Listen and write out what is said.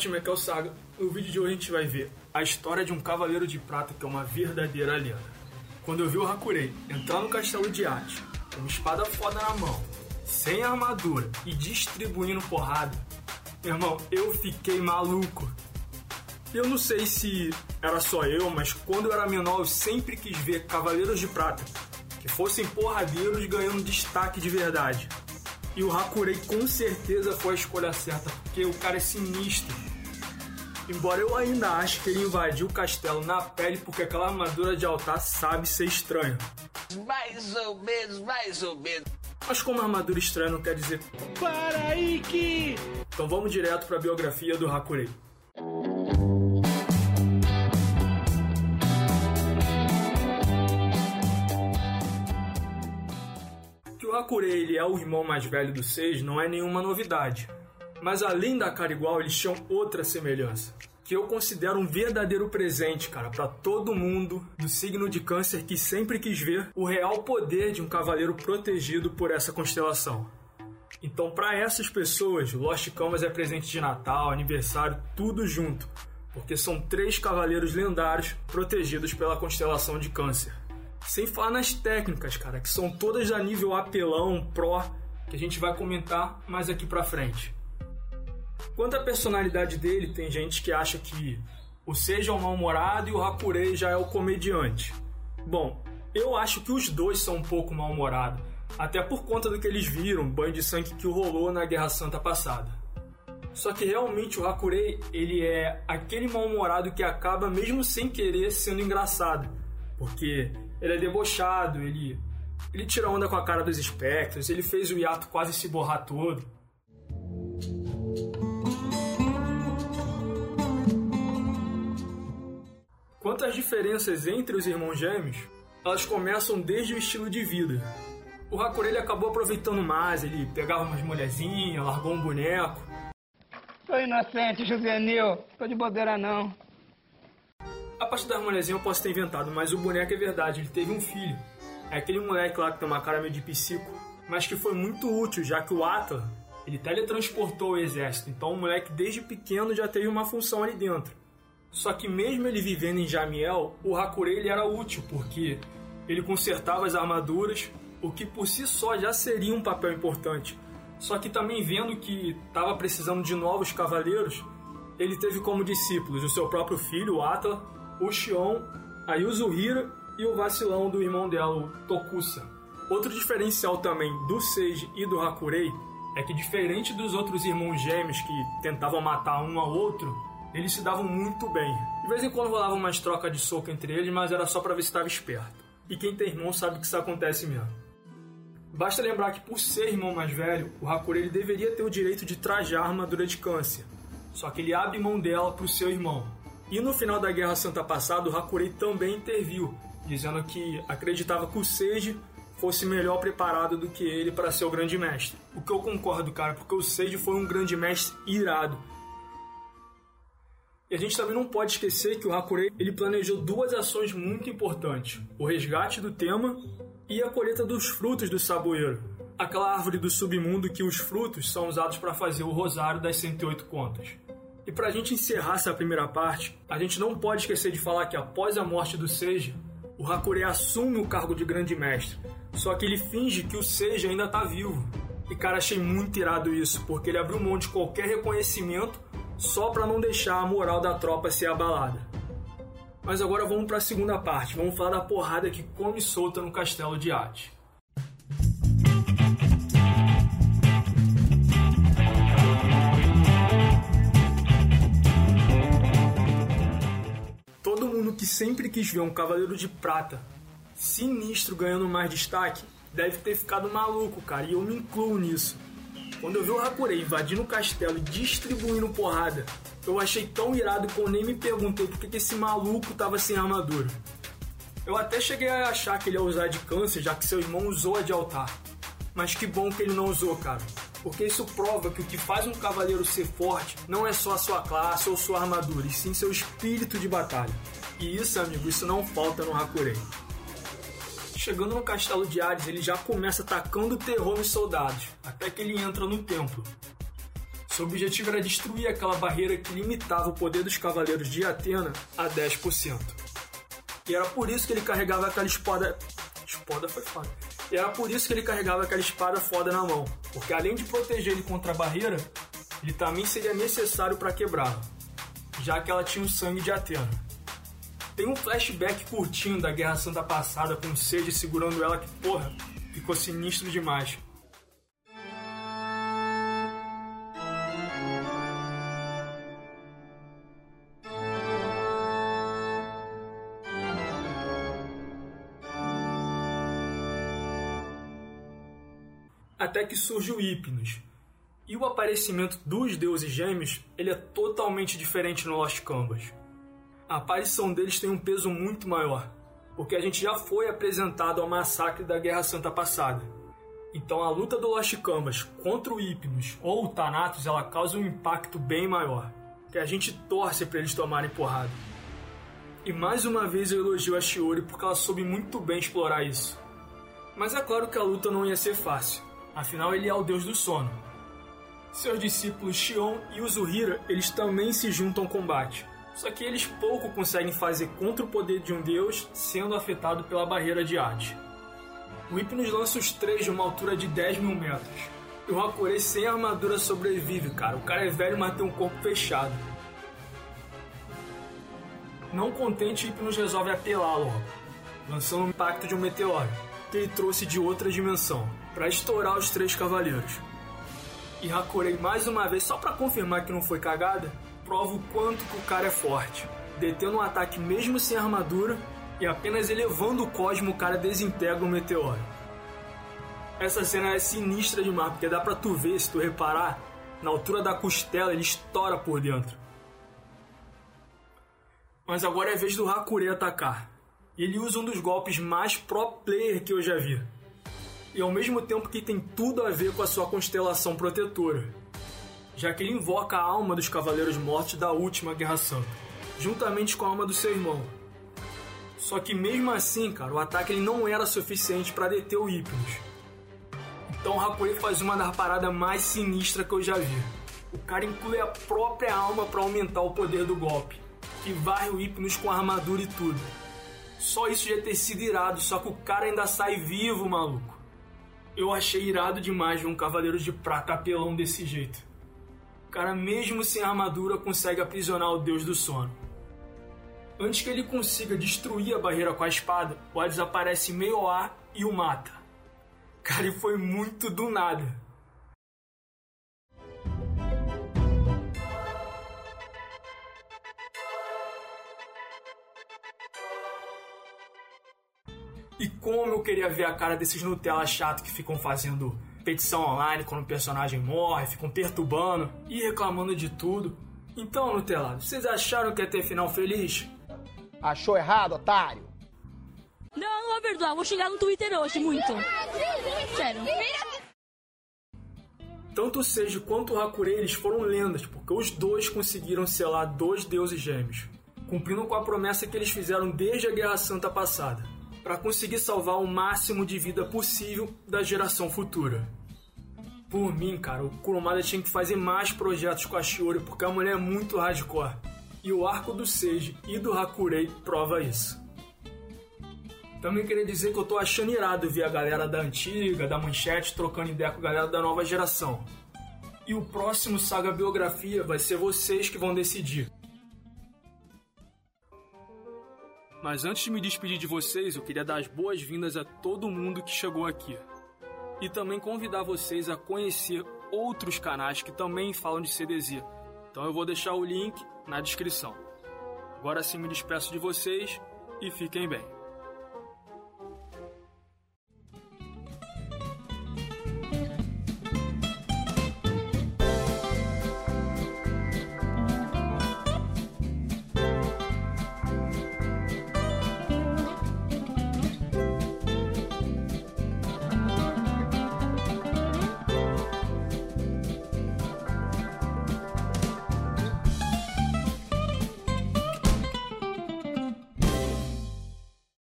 time, aqui é o Saga. No vídeo de hoje a gente vai ver a história de um cavaleiro de prata que é uma verdadeira lenda. Quando eu vi o Hakurei entrar no castelo de Ati, com uma espada foda na mão, sem armadura e distribuindo porrada, meu irmão, eu fiquei maluco. Eu não sei se era só eu, mas quando eu era menor eu sempre quis ver cavaleiros de prata que fossem porradeiros ganhando destaque de verdade. E o Hakurei com certeza foi a escolha certa, porque o cara é sinistro. Embora eu ainda ache que ele invadiu o castelo na pele porque aquela armadura de altar sabe ser estranha. Mais ou menos, mais ou menos. Mas como armadura estranha não quer dizer. Para aí que. Então vamos direto para a biografia do Hakurei. Que o Hakurei ele é o irmão mais velho do Seis não é nenhuma novidade. Mas além da cara igual, eles tinham outra semelhança. Que eu considero um verdadeiro presente, cara, para todo mundo do signo de Câncer que sempre quis ver o real poder de um cavaleiro protegido por essa constelação. Então, para essas pessoas, Lost Canvas é presente de Natal, aniversário, tudo junto, porque são três cavaleiros lendários protegidos pela constelação de Câncer. Sem falar nas técnicas, cara, que são todas a nível apelão, pro, que a gente vai comentar mais aqui pra frente. Quanto à personalidade dele, tem gente que acha que o Seja é o mal-humorado e o Hakurei já é o comediante. Bom, eu acho que os dois são um pouco mal-humorados, até por conta do que eles viram, banho de sangue que rolou na Guerra Santa passada. Só que realmente o Hakurei, ele é aquele mal-humorado que acaba mesmo sem querer sendo engraçado, porque ele é debochado, ele ele tira onda com a cara dos espectros, ele fez o hiato quase se borrar todo. Quanto às diferenças entre os irmãos gêmeos, elas começam desde o estilo de vida. O Hakurei ele acabou aproveitando mais, ele pegava umas mulherzinhas, largou um boneco. Tô inocente, juvenil. Tô de bobeira não. A parte das mulherzinhas eu posso ter inventado, mas o boneco é verdade, ele teve um filho. É aquele moleque lá que tem uma cara meio de psico, mas que foi muito útil, já que o Atla, ele teletransportou o exército, então o moleque desde pequeno já teve uma função ali dentro. Só que mesmo ele vivendo em Jamiel, o Hakurei ele era útil, porque ele consertava as armaduras, o que por si só já seria um papel importante. Só que também vendo que estava precisando de novos cavaleiros, ele teve como discípulos o seu próprio filho, o Atla, o Shion, a Yuzuhira e o vacilão do irmão dela, o Tokusa. Outro diferencial também do Seiji e do Hakurei é que diferente dos outros irmãos gêmeos que tentavam matar um ao outro, eles se davam muito bem. De vez em quando rolava umas trocas de soco entre eles, mas era só para ver se estava esperto. E quem tem irmão sabe que isso acontece mesmo. Basta lembrar que por ser irmão mais velho, o Hakurei ele deveria ter o direito de trajar a armadura de câncer. Só que ele abre mão dela para o seu irmão. E no final da Guerra Santa passada, o Hakurei também interviu, dizendo que acreditava que o Seiji fosse melhor preparado do que ele para ser o grande mestre. O que eu concordo, cara, porque o Seiji foi um grande mestre irado. E a gente também não pode esquecer que o Hakurei ele planejou duas ações muito importantes: o resgate do tema e a colheita dos frutos do saboeiro, aquela árvore do submundo que os frutos são usados para fazer o rosário das 108 contas. E para a gente encerrar essa primeira parte, a gente não pode esquecer de falar que após a morte do Seiji, o Hakurei assume o cargo de grande mestre, só que ele finge que o Seiji ainda tá vivo. E cara, achei muito irado isso, porque ele abriu mão de qualquer reconhecimento só para não deixar a moral da tropa ser abalada. Mas agora vamos para a segunda parte, vamos falar da porrada que come solta no castelo de Hades. Todo mundo que sempre quis ver um cavaleiro de prata sinistro ganhando mais destaque deve ter ficado maluco, cara, e eu me incluo nisso. Quando eu vi o Hakurei invadindo o castelo e distribuindo porrada, eu achei tão irado que eu nem me perguntei por que esse maluco tava sem armadura. Eu até cheguei a achar que ele ia usar de câncer, já que seu irmão usou a de altar. Mas que bom que ele não usou, cara. Porque isso prova que o que faz um cavaleiro ser forte não é só a sua classe ou sua armadura, e sim seu espírito de batalha. E isso, amigo, isso não falta no Hakurei. Chegando no castelo de Hades, ele já começa atacando terror nos soldados, até que ele entra no templo. Seu objetivo era destruir aquela barreira que limitava o poder dos cavaleiros de Atena a 10%. E era por isso que ele carregava aquela espada. Espada foi foda. E era por isso que ele carregava aquela espada foda na mão. Porque além de proteger ele contra a barreira, ele também seria necessário para quebrá-la. Já que ela tinha o sangue de Atena. Tem um flashback curtinho da Guerra Santa passada com o Sage segurando ela que, porra, ficou sinistro demais. até que surge o Hipnos. E o aparecimento dos deuses gêmeos, ele é totalmente diferente no Lost Canvas. A aparição deles tem um peso muito maior, porque a gente já foi apresentado ao massacre da Guerra Santa passada. Então a luta do Lost Canvas contra o Hipnos ou o Thanatos, ela causa um impacto bem maior, que a gente torce para eles tomarem porrada. E mais uma vez eu elogio a Shiori porque ela soube muito bem explorar isso. Mas é claro que a luta não ia ser fácil afinal ele é o deus do sono. Seus discípulos Shion e Uzuhira, eles também se juntam ao combate. Só que eles pouco conseguem fazer contra o poder de um deus sendo afetado pela barreira de Hades. O Hypnos lança os três de uma altura de 10 mil metros. E o Hakurei sem armadura sobrevive, cara. O cara é velho, mas tem um corpo fechado. Não contente, Hypnos resolve apelá-lo, lançando o impacto de um meteoro, que ele trouxe de outra dimensão para estourar os três cavaleiros. E Hakurei mais uma vez, só para confirmar que não foi cagada, prova o quanto que o cara é forte, detendo um ataque mesmo sem armadura e apenas elevando o cosmo o cara desintegra o meteoro. Essa cena é sinistra demais, porque dá pra tu ver, se tu reparar, na altura da costela ele estoura por dentro. Mas agora é vez do Hakurei atacar. Ele usa um dos golpes mais pro player que eu já vi e ao mesmo tempo que tem tudo a ver com a sua constelação protetora, já que ele invoca a alma dos Cavaleiros Mortos da última Guerra Santa, juntamente com a alma do seu irmão. Só que mesmo assim, cara, o ataque ele não era suficiente para deter o Hypnos. Então o faz uma das paradas mais sinistras que eu já vi. O cara inclui a própria alma para aumentar o poder do golpe, que varre o Hypnos com armadura e tudo. Só isso já ter sido irado, só que o cara ainda sai vivo, maluco eu achei irado demais ver um cavaleiro de prata apelão desse jeito. O cara, mesmo sem armadura, consegue aprisionar o deus do sono. Antes que ele consiga destruir a barreira com a espada, o Hades aparece meio ar e o mata. Cara, e foi muito do nada. E como eu queria ver a cara desses Nutella chato que ficam fazendo petição online quando o personagem morre, ficam perturbando e reclamando de tudo. Então, Nutella, vocês acharam que ia ter final feliz? Achou errado, otário? Não, não vou perdoar, vou xingar no Twitter hoje, muito. Sério. Tanto o Seiji quanto o Hakurei eles foram lendas, porque os dois conseguiram selar dois deuses gêmeos, cumprindo com a promessa que eles fizeram desde a Guerra Santa passada para conseguir salvar o máximo de vida possível da geração futura. Por mim, cara, o Kurumada tinha que fazer mais projetos com a Shiori porque a mulher é muito hardcore. E o arco do Seiji e do Hakurei prova isso. Também queria dizer que eu tô achando irado ver a galera da antiga, da manchete, trocando ideia com a galera da nova geração. E o próximo Saga Biografia vai ser vocês que vão decidir. Mas antes de me despedir de vocês, eu queria dar as boas-vindas a todo mundo que chegou aqui. E também convidar vocês a conhecer outros canais que também falam de CDZ. Então eu vou deixar o link na descrição. Agora sim me despeço de vocês e fiquem bem.